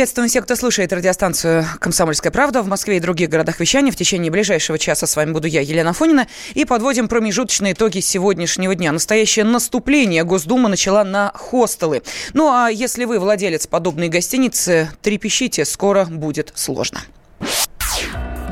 Приветствуем всех, кто слушает радиостанцию «Комсомольская правда» в Москве и других городах вещания. В течение ближайшего часа с вами буду я, Елена Фонина. И подводим промежуточные итоги сегодняшнего дня. Настоящее наступление Госдума начала на хостелы. Ну а если вы владелец подобной гостиницы, трепещите, скоро будет сложно.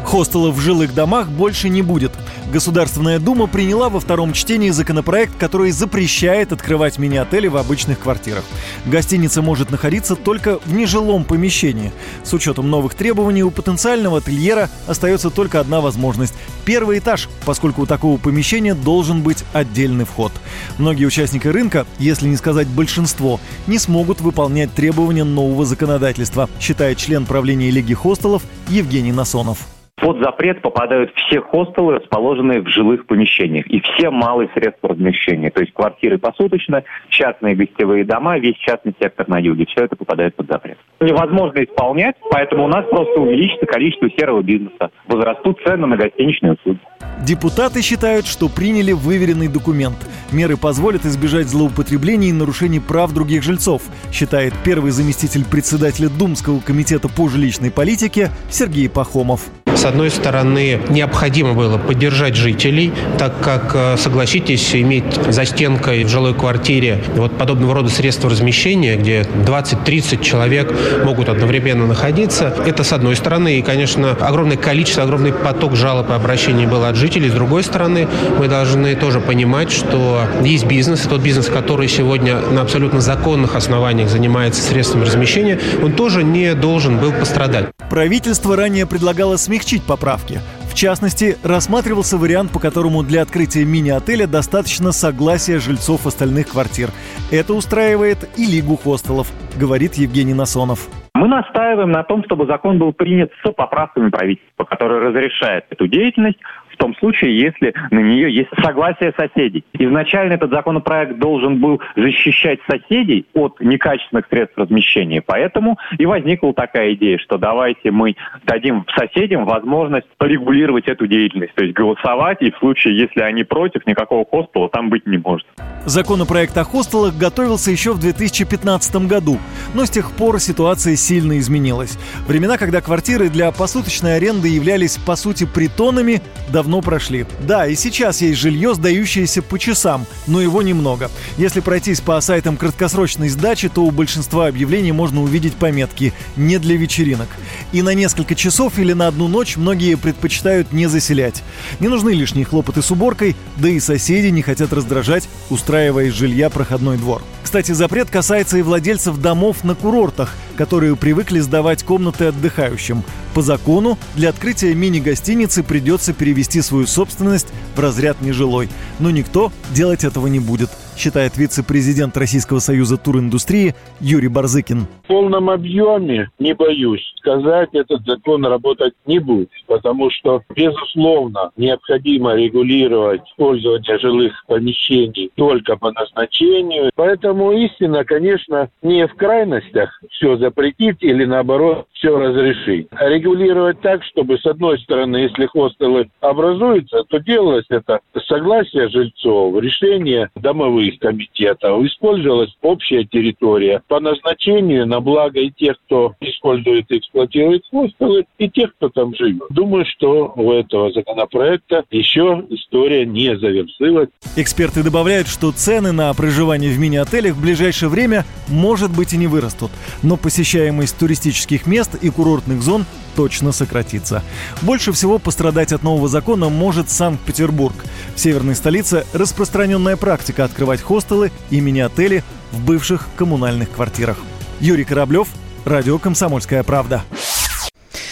Хостелов в жилых домах больше не будет. Государственная Дума приняла во втором чтении законопроект, который запрещает открывать мини-отели в обычных квартирах. Гостиница может находиться только в нежилом помещении. С учетом новых требований у потенциального ательера остается только одна возможность – первый этаж, поскольку у такого помещения должен быть отдельный вход. Многие участники рынка, если не сказать большинство, не смогут выполнять требования нового законодательства, считает член правления Лиги хостелов Евгений Насонов. Под запрет попадают все хостелы, расположенные в жилых помещениях, и все малые средства размещения, то есть квартиры посуточно, частные гостевые дома, весь частный сектор на юге, все это попадает под запрет. Невозможно исполнять, поэтому у нас просто увеличится количество серого бизнеса, возрастут цены на гостиничные услуги. Депутаты считают, что приняли выверенный документ. Меры позволят избежать злоупотреблений и нарушений прав других жильцов, считает первый заместитель председателя Думского комитета по жилищной политике Сергей Пахомов. С одной стороны, необходимо было поддержать жителей, так как, э, согласитесь, иметь за стенкой в жилой квартире вот подобного рода средства размещения, где 20-30 человек могут одновременно находиться, это с одной стороны. И, конечно, огромное количество, огромный поток жалоб и обращений было от жителей. С другой стороны, мы должны тоже понимать, что есть бизнес, и тот бизнес, который сегодня на абсолютно законных основаниях занимается средствами размещения, он тоже не должен был пострадать. Правительство ранее предлагало смягчить поправки. В частности, рассматривался вариант, по которому для открытия мини-отеля достаточно согласия жильцов остальных квартир. Это устраивает и Лигу хостелов, говорит Евгений Насонов. Мы настаиваем на том, чтобы закон был принят с поправками правительства, который разрешает эту деятельность в том случае, если на нее есть согласие соседей. Изначально этот законопроект должен был защищать соседей от некачественных средств размещения, поэтому и возникла такая идея, что давайте мы дадим соседям возможность порегулировать эту деятельность, то есть голосовать, и в случае, если они против, никакого хостела там быть не может. Законопроект о хостелах готовился еще в 2015 году, но с тех пор ситуация сильно изменилась. Времена, когда квартиры для посуточной аренды являлись по сути притонами, давно давно прошли. Да, и сейчас есть жилье, сдающееся по часам, но его немного. Если пройтись по сайтам краткосрочной сдачи, то у большинства объявлений можно увидеть пометки «не для вечеринок». И на несколько часов или на одну ночь многие предпочитают не заселять. Не нужны лишние хлопоты с уборкой, да и соседи не хотят раздражать, устраивая из жилья проходной двор. Кстати, запрет касается и владельцев домов на курортах, которые привыкли сдавать комнаты отдыхающим. По закону для открытия мини-гостиницы придется перевести свою собственность в разряд нежилой. Но никто делать этого не будет – считает вице-президент Российского союза туриндустрии Юрий Барзыкин. В полном объеме, не боюсь сказать, этот закон работать не будет, потому что, безусловно, необходимо регулировать использование жилых помещений только по назначению. Поэтому истина, конечно, не в крайностях все запретить или, наоборот, все разрешить. Регулировать так, чтобы, с одной стороны, если хостелы образуются, то делалось это согласие жильцов, решение домовых комитетов. Использовалась общая территория по назначению на благо и тех, кто использует и эксплуатирует хостелы, и тех, кто там живет. Думаю, что у этого законопроекта еще история не завершилась. Эксперты добавляют, что цены на проживание в мини-отелях в ближайшее время, может быть, и не вырастут. Но посещаемость туристических мест и курортных зон точно сократится. Больше всего пострадать от нового закона может Санкт-Петербург. В северной столице распространенная практика открывать хостелы и мини-отели в бывших коммунальных квартирах. Юрий Кораблев, Радио «Комсомольская правда».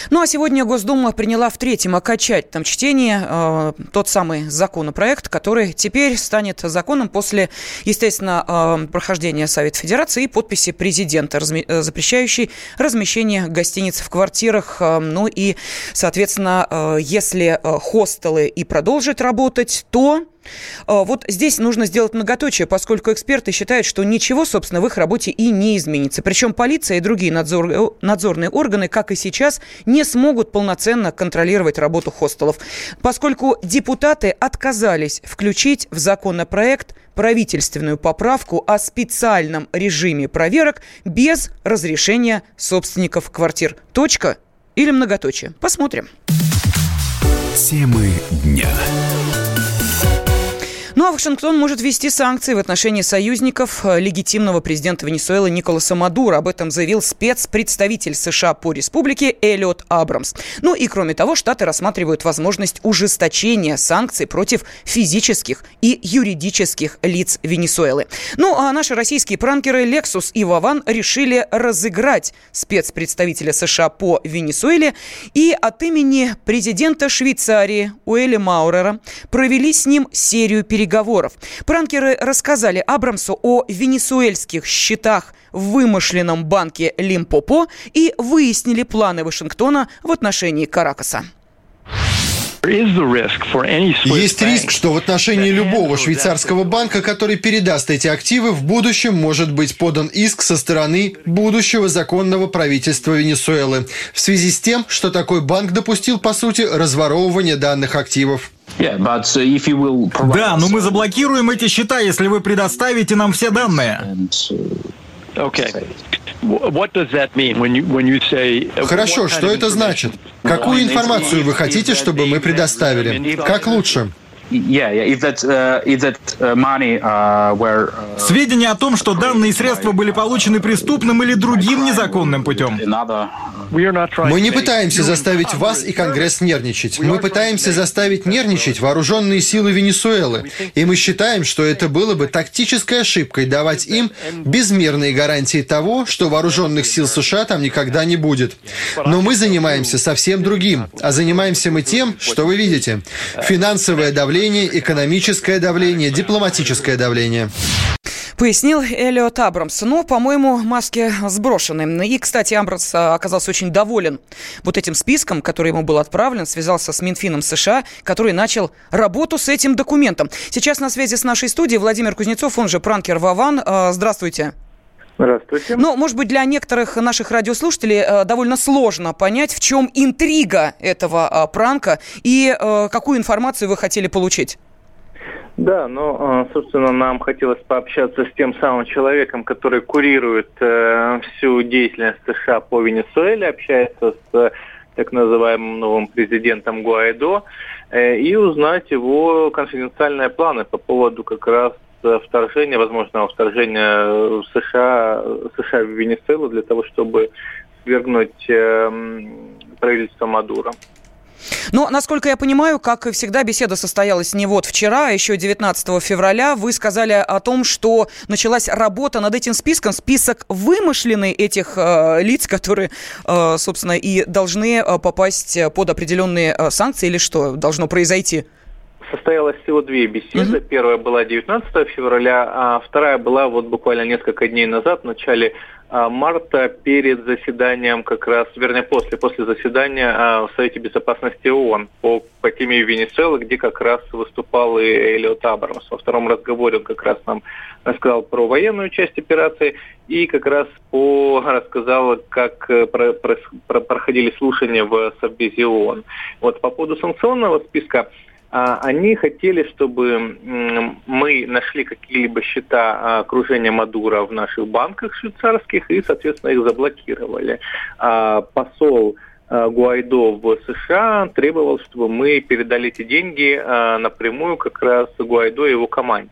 Ну а сегодня Госдума приняла в третьем окончательном чтении э, тот самый законопроект, который теперь станет законом после, естественно, э, прохождения Совета Федерации и подписи президента, разми- э, запрещающей размещение гостиниц в квартирах. Э, ну и, соответственно, э, если э, хостелы и продолжат работать, то вот здесь нужно сделать многоточие, поскольку эксперты считают, что ничего, собственно, в их работе и не изменится. Причем полиция и другие надзор, э, надзорные органы, как и сейчас, не смогут полноценно контролировать работу хостелов, поскольку депутаты отказались включить в законопроект правительственную поправку о специальном режиме проверок без разрешения собственников квартир. Точка или многоточие? Посмотрим. Темы дня. Ну а Вашингтон может ввести санкции в отношении союзников э, легитимного президента Венесуэлы Николаса Мадура. Об этом заявил спецпредставитель США по республике Эллиот Абрамс. Ну и кроме того, Штаты рассматривают возможность ужесточения санкций против физических и юридических лиц Венесуэлы. Ну а наши российские пранкеры Lexus и Вован решили разыграть спецпредставителя США по Венесуэле и от имени президента Швейцарии Уэля Маурера провели с ним серию переговоров переговоров. Пранкеры рассказали Абрамсу о венесуэльских счетах в вымышленном банке Лимпопо и выяснили планы Вашингтона в отношении Каракаса. Есть риск, что в отношении любого швейцарского банка, который передаст эти активы, в будущем может быть подан иск со стороны будущего законного правительства Венесуэлы в связи с тем, что такой банк допустил, по сути, разворовывание данных активов. Uh, да, но мы заблокируем эти счета, если вы предоставите нам все данные. Хорошо, что это значит? Какую информацию вы хотите, чтобы мы предоставили? Как лучше? Uh, uh, Сведения о том, что данные средства были получены преступным или другим незаконным путем. Мы не пытаемся заставить вас и Конгресс нервничать. Мы пытаемся заставить нервничать вооруженные силы Венесуэлы. И мы считаем, что это было бы тактической ошибкой давать им безмерные гарантии того, что вооруженных сил США там никогда не будет. Но мы занимаемся совсем другим. А занимаемся мы тем, что вы видите. Финансовое давление, экономическое давление, дипломатическое давление пояснил Эллиот Абрамс. Но, по-моему, маски сброшены. И, кстати, Абрамс а, оказался очень доволен вот этим списком, который ему был отправлен, связался с Минфином США, который начал работу с этим документом. Сейчас на связи с нашей студией Владимир Кузнецов, он же пранкер Вован. А, здравствуйте. Здравствуйте. Ну, может быть, для некоторых наших радиослушателей э, довольно сложно понять, в чем интрига этого э, пранка и э, какую информацию вы хотели получить. Да, ну, собственно, нам хотелось пообщаться с тем самым человеком, который курирует э, всю деятельность США по Венесуэле, общается с э, так называемым новым президентом Гуайдо, э, и узнать его конфиденциальные планы по поводу как раз вторжения, возможного вторжения США, США в Венесуэлу для того, чтобы свергнуть э, правительство Мадуро. Но, насколько я понимаю, как и всегда, беседа состоялась не вот вчера, а еще 19 февраля. Вы сказали о том, что началась работа над этим списком, список вымышленный этих э, лиц, которые, э, собственно, и должны э, попасть под определенные э, санкции или что должно произойти? Состоялось всего две беседы. Mm-hmm. Первая была 19 февраля, а вторая была вот буквально несколько дней назад, в начале марта перед заседанием как раз, вернее после, после заседания а, в Совете Безопасности ООН по, по теме Венесуэлы, где как раз выступал и Элиот Абрамс. Во втором разговоре он как раз нам рассказал про военную часть операции и как раз по, рассказал, как э, про, про, про, проходили слушания в Совбезе ООН. Вот по поводу санкционного списка а, они хотели, чтобы мы нашли какие-либо счета окружения Мадура в наших банках швейцарских и, соответственно, их заблокировали. А посол а, Гуайдо в США требовал, чтобы мы передали эти деньги напрямую как раз Гуайдо и его команде.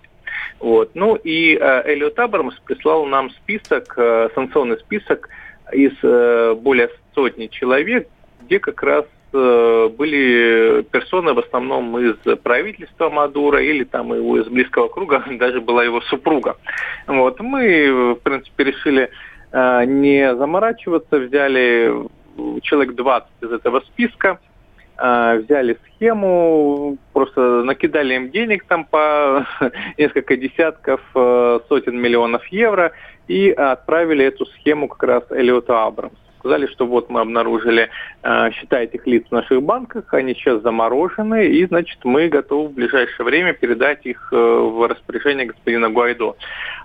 Вот. Ну и Эллиот Абрамс прислал нам список, санкционный список из более сотни человек, где как раз Э, были персоны в основном из правительства Мадура или там его из близкого круга, даже была его супруга. Вот. Мы, в принципе, решили э, не заморачиваться, взяли человек 20 из этого списка, э, взяли схему, просто накидали им денег там по несколько десятков, сотен миллионов евро и отправили эту схему как раз Элиоту Абрамс. Сказали, что вот мы обнаружили э, счета этих лиц в наших банках, они сейчас заморожены, и, значит, мы готовы в ближайшее время передать их э, в распоряжение господина Гуайдо.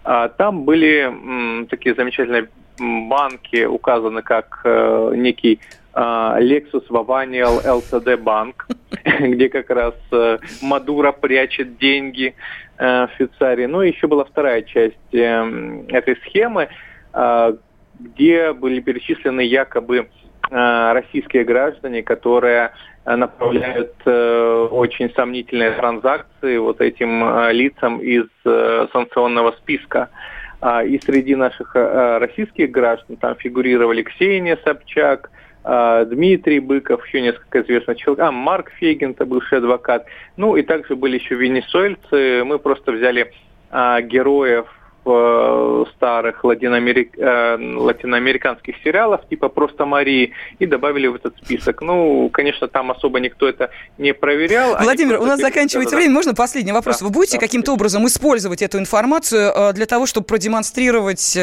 А, там были м, такие замечательные банки указаны как э, некий а, Lexus Vavanial LTD банк, где как раз э, Мадура прячет деньги э, в Швейцарии. Ну, еще была вторая часть э, этой схемы, э, где были перечислены якобы э, российские граждане, которые направляют э, очень сомнительные транзакции вот этим э, лицам из э, санкционного списка. А, и среди наших э, российских граждан там фигурировали Ксения Собчак, Дмитрий Быков, еще несколько известных человек, а, Марк Фегин, это бывший адвокат. Ну и также были еще венесуэльцы. Мы просто взяли героев э, старых латиноамерик... э, латиноамериканских сериалов, типа «Просто Марии», и добавили в этот список. Ну, конечно, там особо никто это не проверял. Владимир, у нас заканчивается время. Можно последний вопрос? Да, Вы будете да, каким-то образом использовать эту информацию э, для того, чтобы продемонстрировать,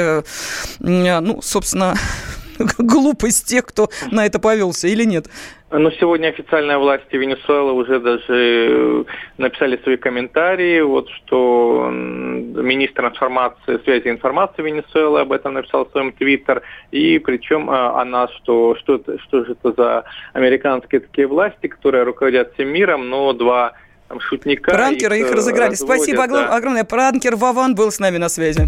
ну, собственно, глупость тех, кто на это повелся, или нет? Ну, сегодня официальные власти Венесуэлы уже даже э, написали свои комментарии, вот что министр информации, связи и информации Венесуэлы об этом написал в своем твиттер, и причем а, она, что, что, что же это за американские такие власти, которые руководят всем миром, но два там, шутника... Пранкера их, их разыграли. Разводят, Спасибо да. огромное. Пранкер Вован был с нами на связи.